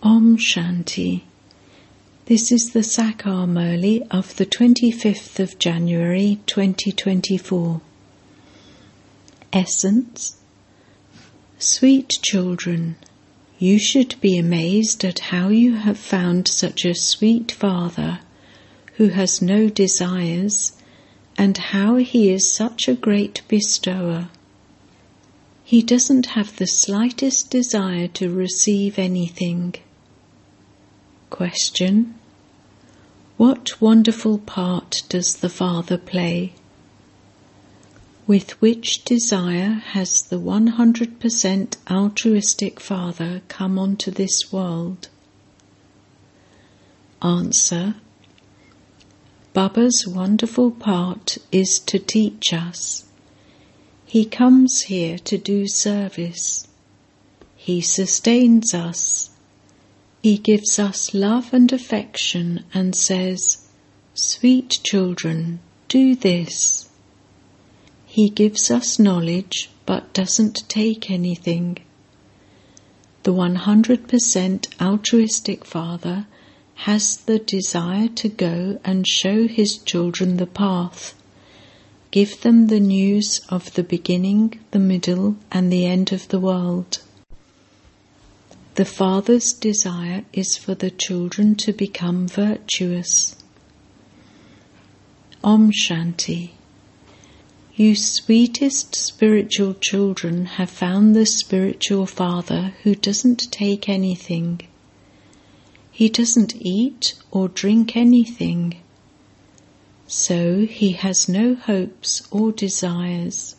Om Shanti. This is the Sakar Murli of the 25th of January 2024. Essence Sweet children, you should be amazed at how you have found such a sweet father who has no desires and how he is such a great bestower. He doesn't have the slightest desire to receive anything. Question What wonderful part does the Father play? With which desire has the 100% altruistic Father come onto this world? Answer Baba's wonderful part is to teach us. He comes here to do service. He sustains us he gives us love and affection and says, Sweet children, do this. He gives us knowledge but doesn't take anything. The 100% altruistic father has the desire to go and show his children the path, give them the news of the beginning, the middle, and the end of the world. The father's desire is for the children to become virtuous. Om Shanti. You sweetest spiritual children have found the spiritual father who doesn't take anything. He doesn't eat or drink anything. So he has no hopes or desires.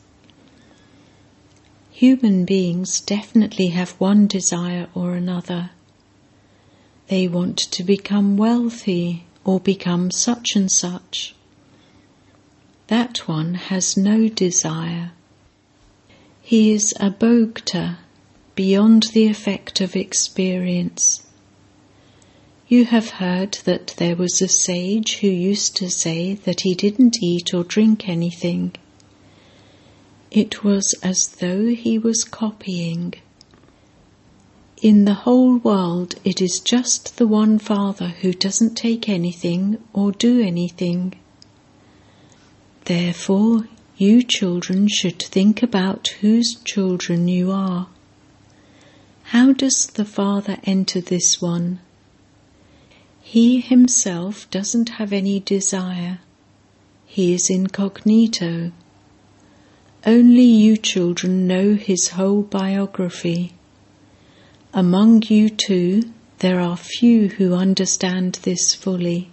Human beings definitely have one desire or another. They want to become wealthy or become such and such. That one has no desire. He is abhogta, beyond the effect of experience. You have heard that there was a sage who used to say that he didn't eat or drink anything it was as though he was copying. In the whole world, it is just the one Father who doesn't take anything or do anything. Therefore, you children should think about whose children you are. How does the Father enter this one? He himself doesn't have any desire. He is incognito. Only you children know his whole biography. Among you too, there are few who understand this fully.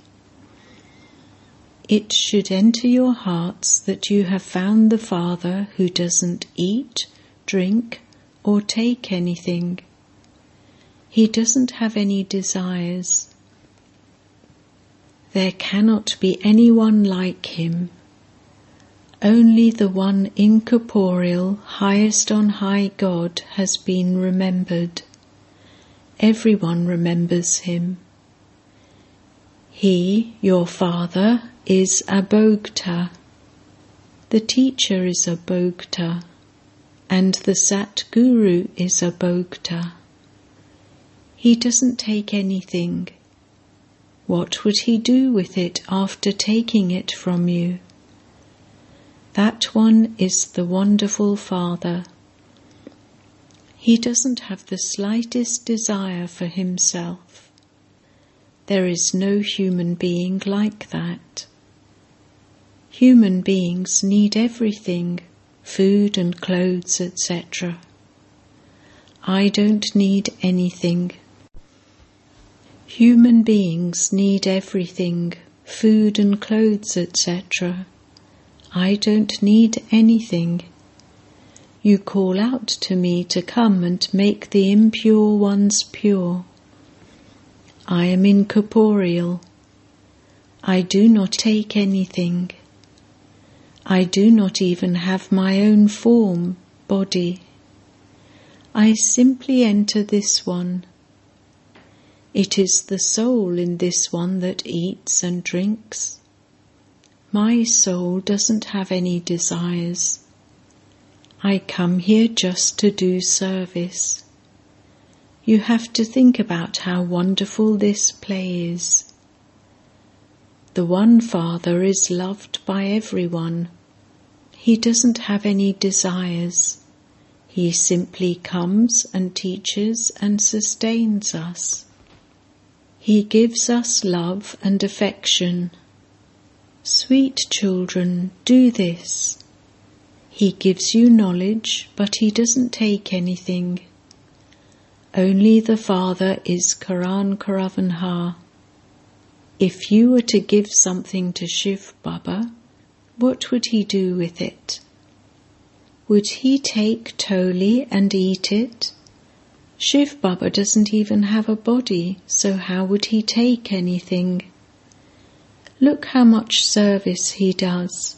It should enter your hearts that you have found the Father who doesn't eat, drink, or take anything. He doesn't have any desires. There cannot be anyone like him only the one incorporeal, highest on high God has been remembered. Everyone remembers him. He, your father, is abhogta. The teacher is abhogta, and the Sat Guru is abhogta. He doesn't take anything. What would he do with it after taking it from you? That one is the wonderful Father. He doesn't have the slightest desire for himself. There is no human being like that. Human beings need everything food and clothes, etc. I don't need anything. Human beings need everything food and clothes, etc. I don't need anything. You call out to me to come and make the impure ones pure. I am incorporeal. I do not take anything. I do not even have my own form, body. I simply enter this one. It is the soul in this one that eats and drinks. My soul doesn't have any desires. I come here just to do service. You have to think about how wonderful this play is. The one Father is loved by everyone. He doesn't have any desires. He simply comes and teaches and sustains us. He gives us love and affection. Sweet children, do this. He gives you knowledge, but he doesn't take anything. Only the Father is Karan Karavanha. If you were to give something to Shiv Baba, what would he do with it? Would he take Toli and eat it? Shiv Baba doesn't even have a body, so how would he take anything? Look how much service he does.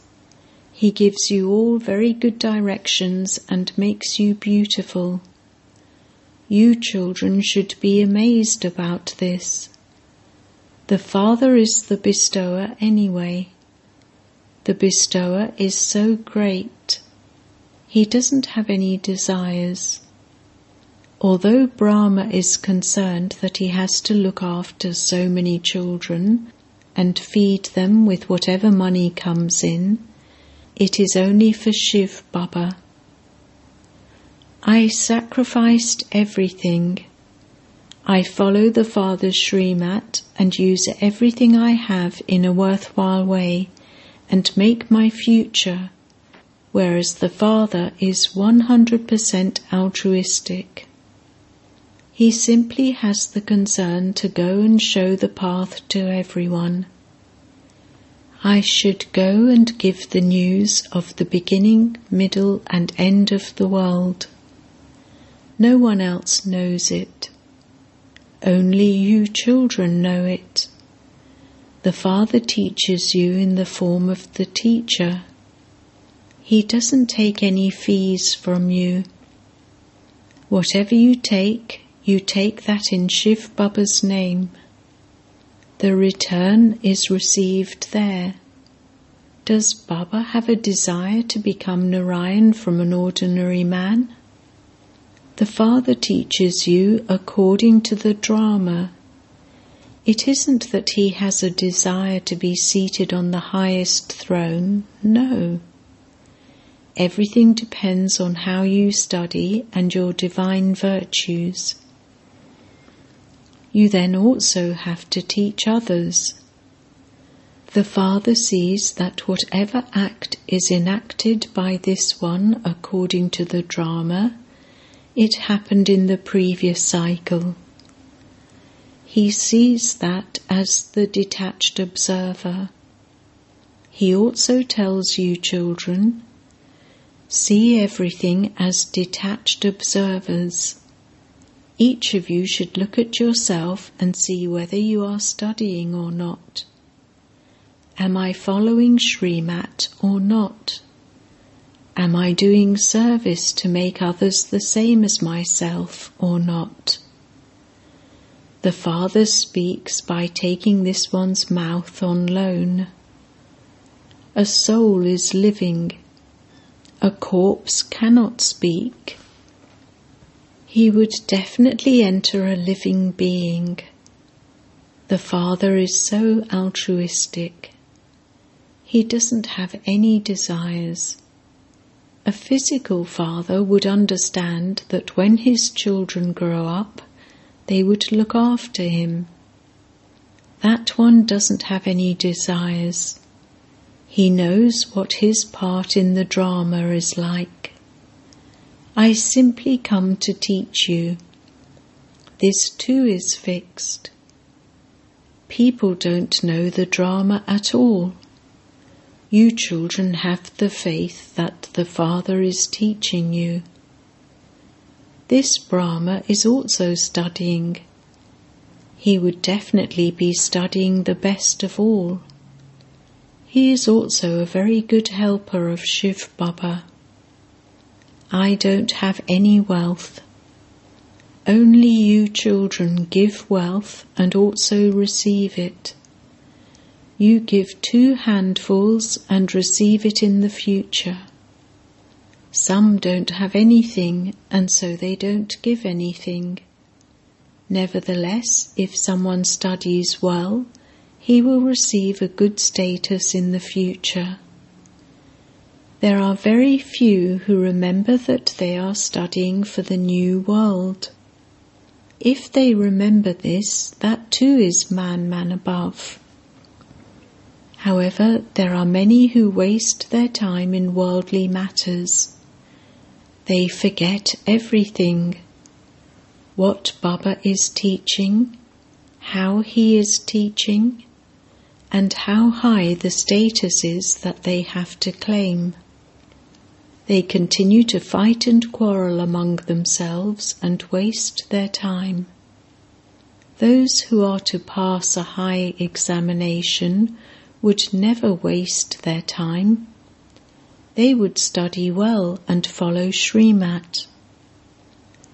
He gives you all very good directions and makes you beautiful. You children should be amazed about this. The Father is the bestower anyway. The bestower is so great. He doesn't have any desires. Although Brahma is concerned that he has to look after so many children and feed them with whatever money comes in, it is only for Shiv Baba. I sacrificed everything. I follow the Father's Srimat and use everything I have in a worthwhile way and make my future, whereas the Father is 100% altruistic. He simply has the concern to go and show the path to everyone. I should go and give the news of the beginning, middle, and end of the world. No one else knows it. Only you children know it. The Father teaches you in the form of the teacher. He doesn't take any fees from you. Whatever you take, you take that in Shiv Baba's name. The return is received there. Does Baba have a desire to become Narayan from an ordinary man? The Father teaches you according to the drama. It isn't that he has a desire to be seated on the highest throne, no. Everything depends on how you study and your divine virtues. You then also have to teach others. The Father sees that whatever act is enacted by this one according to the drama, it happened in the previous cycle. He sees that as the detached observer. He also tells you, children, see everything as detached observers. Each of you should look at yourself and see whether you are studying or not. Am I following Srimat or not? Am I doing service to make others the same as myself or not? The Father speaks by taking this one's mouth on loan. A soul is living. A corpse cannot speak. He would definitely enter a living being. The Father is so altruistic. He doesn't have any desires. A physical father would understand that when his children grow up, they would look after him. That one doesn't have any desires. He knows what his part in the drama is like. I simply come to teach you. This too is fixed. People don't know the drama at all. You children have the faith that the Father is teaching you. This Brahma is also studying. He would definitely be studying the best of all. He is also a very good helper of Shiv Baba. I don't have any wealth. Only you children give wealth and also receive it. You give two handfuls and receive it in the future. Some don't have anything and so they don't give anything. Nevertheless, if someone studies well, he will receive a good status in the future. There are very few who remember that they are studying for the new world. If they remember this, that too is Manmanabhav. However, there are many who waste their time in worldly matters. They forget everything. What Baba is teaching, how he is teaching, and how high the status is that they have to claim. They continue to fight and quarrel among themselves and waste their time. Those who are to pass a high examination would never waste their time. They would study well and follow Srimat.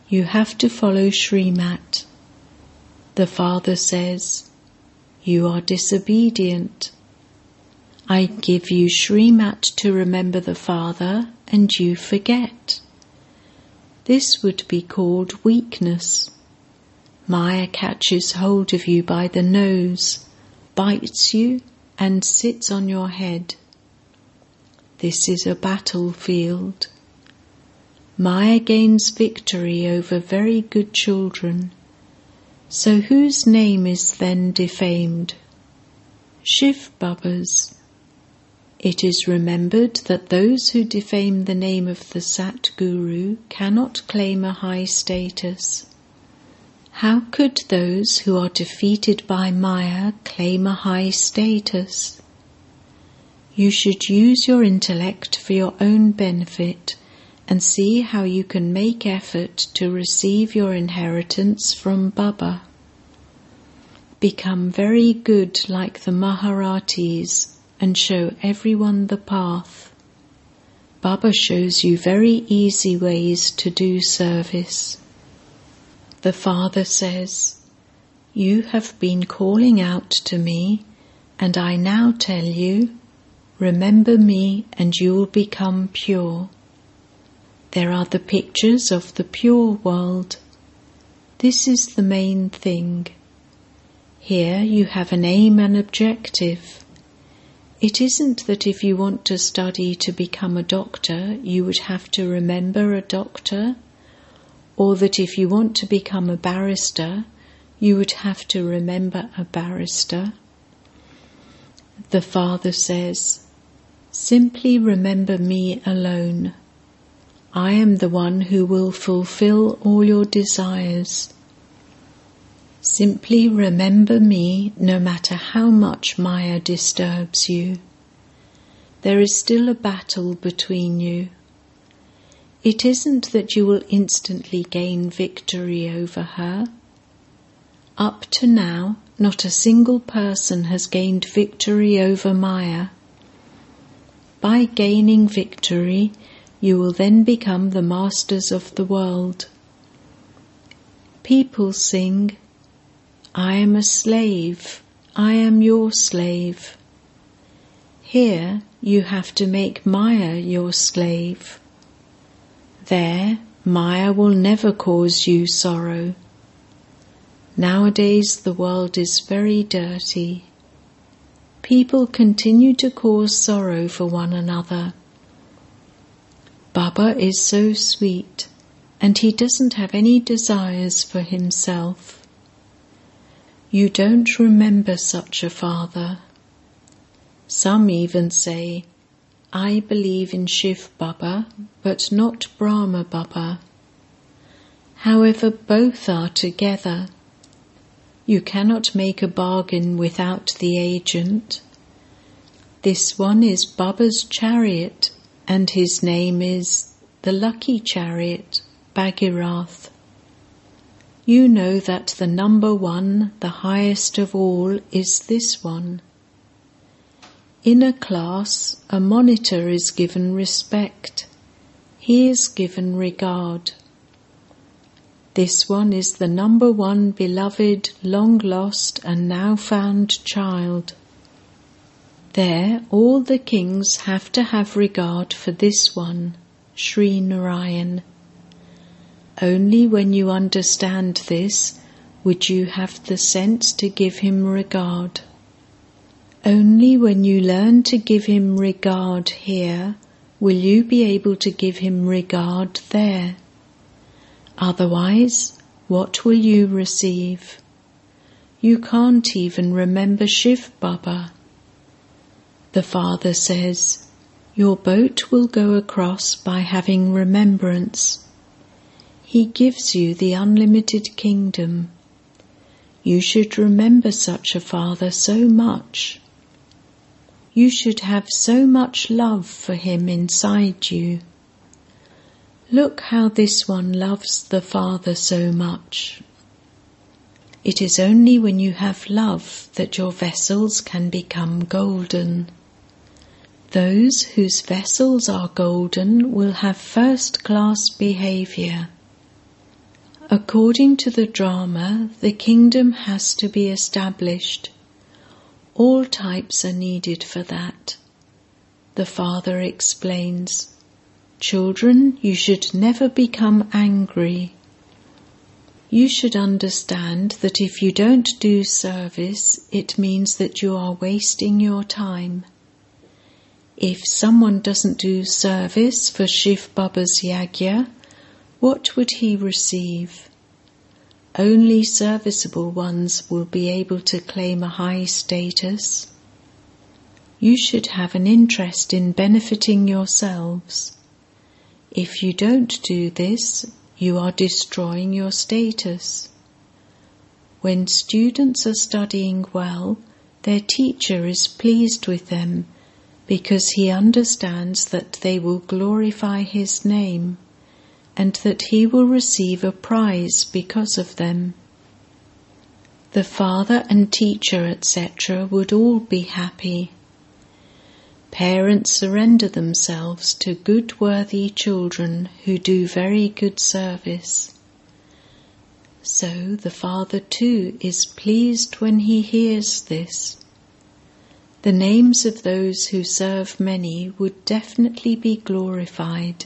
You have to follow Srimat. The Father says, You are disobedient. I give you Srimat to remember the Father and you forget. This would be called weakness. Maya catches hold of you by the nose, bites you, and sits on your head. This is a battlefield. Maya gains victory over very good children. So whose name is then defamed? Shiv Baba's. It is remembered that those who defame the name of the Sat Guru cannot claim a high status. How could those who are defeated by Maya claim a high status? You should use your intellect for your own benefit and see how you can make effort to receive your inheritance from Baba. Become very good like the Maharatis and show everyone the path. Baba shows you very easy ways to do service. The Father says, You have been calling out to me, and I now tell you, remember me and you will become pure. There are the pictures of the pure world. This is the main thing. Here you have an aim and objective. It isn't that if you want to study to become a doctor, you would have to remember a doctor, or that if you want to become a barrister, you would have to remember a barrister. The Father says, Simply remember me alone. I am the one who will fulfill all your desires. Simply remember me no matter how much Maya disturbs you. There is still a battle between you. It isn't that you will instantly gain victory over her. Up to now, not a single person has gained victory over Maya. By gaining victory, you will then become the masters of the world. People sing, I am a slave, I am your slave. Here you have to make Maya your slave. There, Maya will never cause you sorrow. Nowadays the world is very dirty. People continue to cause sorrow for one another. Baba is so sweet and he doesn't have any desires for himself. You don't remember such a father. Some even say, I believe in Shiv Baba, but not Brahma Baba. However, both are together. You cannot make a bargain without the agent. This one is Baba's chariot, and his name is the lucky chariot, Bhagirath. You know that the number one, the highest of all, is this one. In a class, a monitor is given respect. He is given regard. This one is the number one beloved, long lost, and now found child. There, all the kings have to have regard for this one, Sri Narayan. Only when you understand this would you have the sense to give him regard. Only when you learn to give him regard here will you be able to give him regard there. Otherwise, what will you receive? You can't even remember Shiv Baba. The father says, Your boat will go across by having remembrance. He gives you the unlimited kingdom. You should remember such a father so much. You should have so much love for him inside you. Look how this one loves the Father so much. It is only when you have love that your vessels can become golden. Those whose vessels are golden will have first class behavior. According to the drama, the kingdom has to be established. All types are needed for that. The father explains. Children, you should never become angry. You should understand that if you don't do service, it means that you are wasting your time. If someone doesn't do service for Shiv Baba's yagya, what would he receive? Only serviceable ones will be able to claim a high status. You should have an interest in benefiting yourselves. If you don't do this, you are destroying your status. When students are studying well, their teacher is pleased with them because he understands that they will glorify his name and that he will receive a prize because of them. The father and teacher, etc., would all be happy. Parents surrender themselves to good, worthy children who do very good service. So the Father too is pleased when he hears this. The names of those who serve many would definitely be glorified.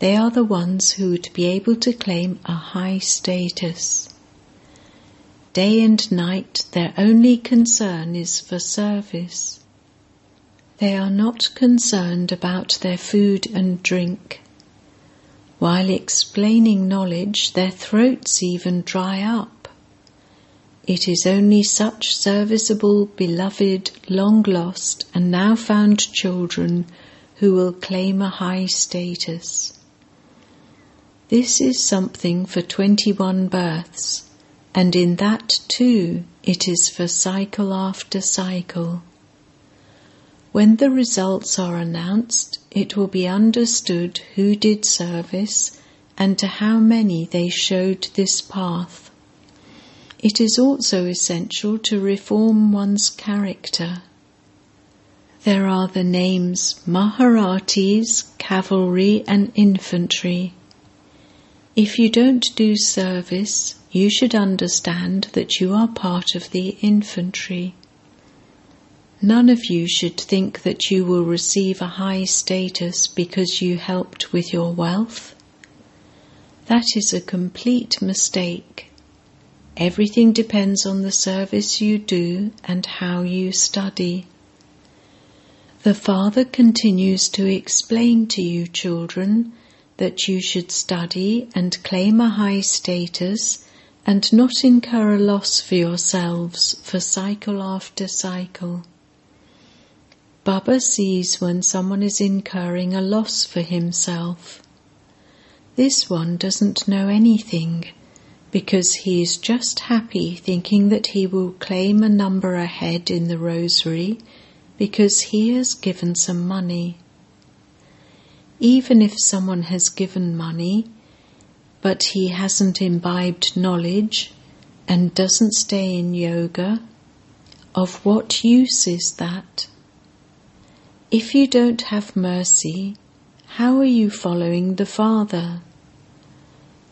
They are the ones who would be able to claim a high status. Day and night, their only concern is for service. They are not concerned about their food and drink. While explaining knowledge, their throats even dry up. It is only such serviceable, beloved, long lost, and now found children who will claim a high status. This is something for 21 births, and in that too it is for cycle after cycle. When the results are announced, it will be understood who did service and to how many they showed this path. It is also essential to reform one's character. There are the names Maharatis, cavalry, and infantry. If you don't do service, you should understand that you are part of the infantry. None of you should think that you will receive a high status because you helped with your wealth. That is a complete mistake. Everything depends on the service you do and how you study. The Father continues to explain to you, children, that you should study and claim a high status and not incur a loss for yourselves for cycle after cycle. Baba sees when someone is incurring a loss for himself. This one doesn't know anything because he is just happy thinking that he will claim a number ahead in the rosary because he has given some money. Even if someone has given money, but he hasn't imbibed knowledge and doesn't stay in yoga, of what use is that? If you don't have mercy, how are you following the Father?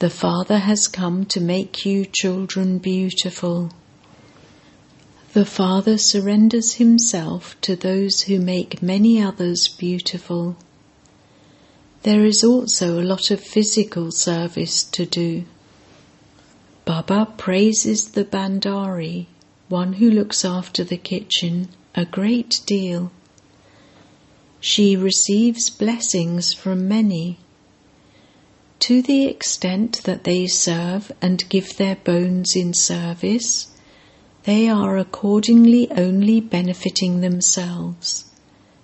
The Father has come to make you children beautiful. The Father surrenders himself to those who make many others beautiful. There is also a lot of physical service to do. Baba praises the Bhandari, one who looks after the kitchen, a great deal. She receives blessings from many. To the extent that they serve and give their bones in service, they are accordingly only benefiting themselves.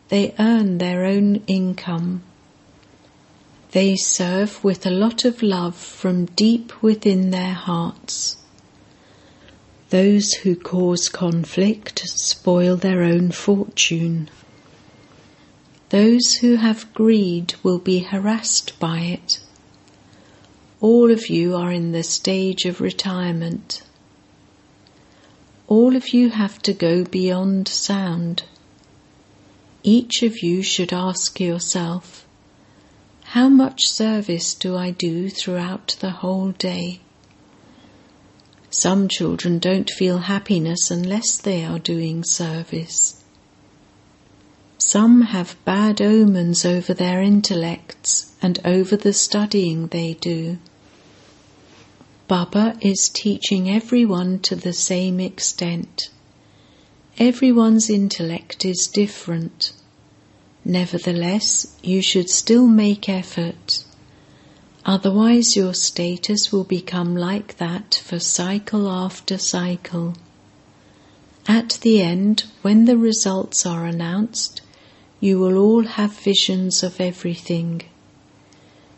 They earn their own income. They serve with a lot of love from deep within their hearts. Those who cause conflict spoil their own fortune. Those who have greed will be harassed by it. All of you are in the stage of retirement. All of you have to go beyond sound. Each of you should ask yourself, how much service do I do throughout the whole day? Some children don't feel happiness unless they are doing service. Some have bad omens over their intellects and over the studying they do. Baba is teaching everyone to the same extent. Everyone's intellect is different. Nevertheless, you should still make effort. Otherwise, your status will become like that for cycle after cycle. At the end, when the results are announced, you will all have visions of everything.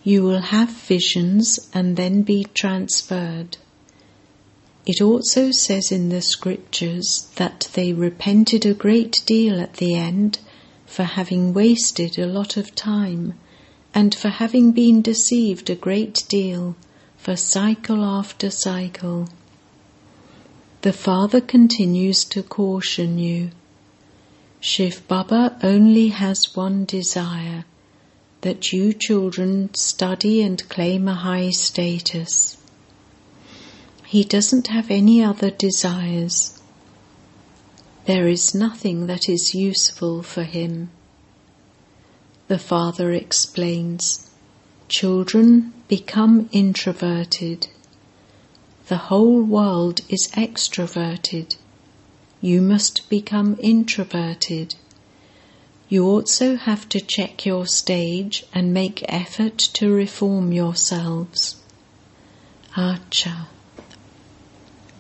You will have visions and then be transferred. It also says in the scriptures that they repented a great deal at the end for having wasted a lot of time and for having been deceived a great deal for cycle after cycle. The Father continues to caution you. Shiv Baba only has one desire that you children study and claim a high status. He doesn't have any other desires. There is nothing that is useful for him. The father explains Children become introverted. The whole world is extroverted. You must become introverted. You also have to check your stage and make effort to reform yourselves. Acha.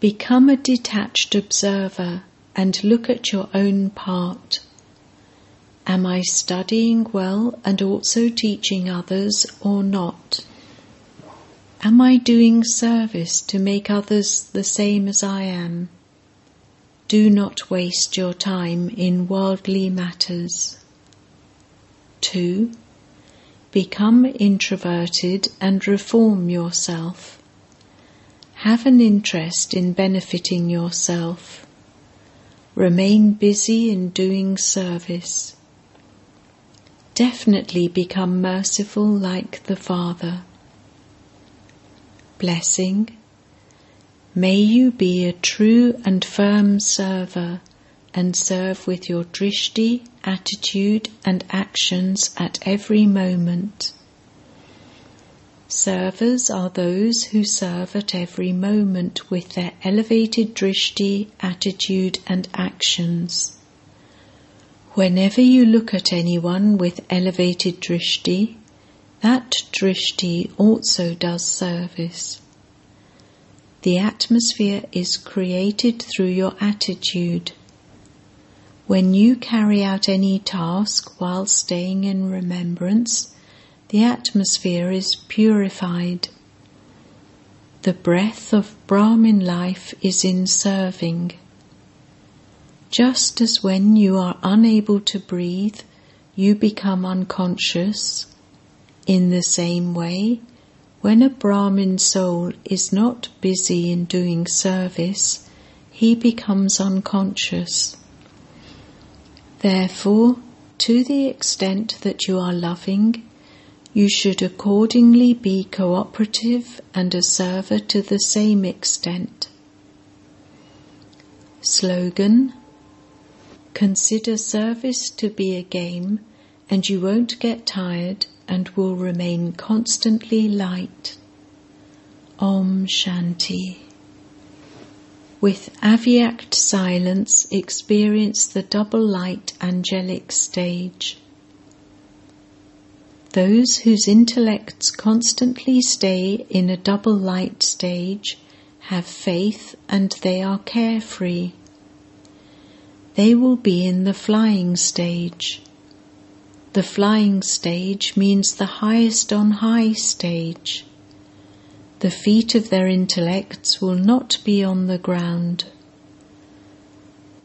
Become a detached observer and look at your own part. Am I studying well and also teaching others or not? Am I doing service to make others the same as I am? Do not waste your time in worldly matters. 2. Become introverted and reform yourself. Have an interest in benefiting yourself. Remain busy in doing service. Definitely become merciful like the Father. Blessing. May you be a true and firm server and serve with your drishti, attitude, and actions at every moment. Servers are those who serve at every moment with their elevated drishti, attitude, and actions. Whenever you look at anyone with elevated drishti, that drishti also does service. The atmosphere is created through your attitude. When you carry out any task while staying in remembrance, the atmosphere is purified. The breath of Brahmin life is in serving. Just as when you are unable to breathe, you become unconscious, in the same way, When a Brahmin soul is not busy in doing service, he becomes unconscious. Therefore, to the extent that you are loving, you should accordingly be cooperative and a server to the same extent. Slogan Consider service to be a game, and you won't get tired and will remain constantly light. Om Shanti. With Avyakt silence, experience the double light angelic stage. Those whose intellects constantly stay in a double light stage have faith and they are carefree. They will be in the flying stage. The flying stage means the highest on high stage. The feet of their intellects will not be on the ground.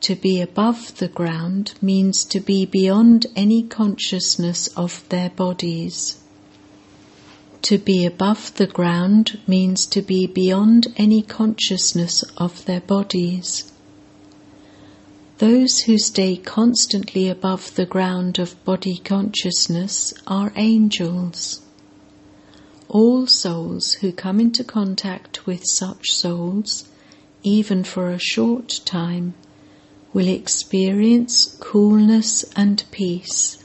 To be above the ground means to be beyond any consciousness of their bodies. To be above the ground means to be beyond any consciousness of their bodies. Those who stay constantly above the ground of body consciousness are angels. All souls who come into contact with such souls, even for a short time, will experience coolness and peace.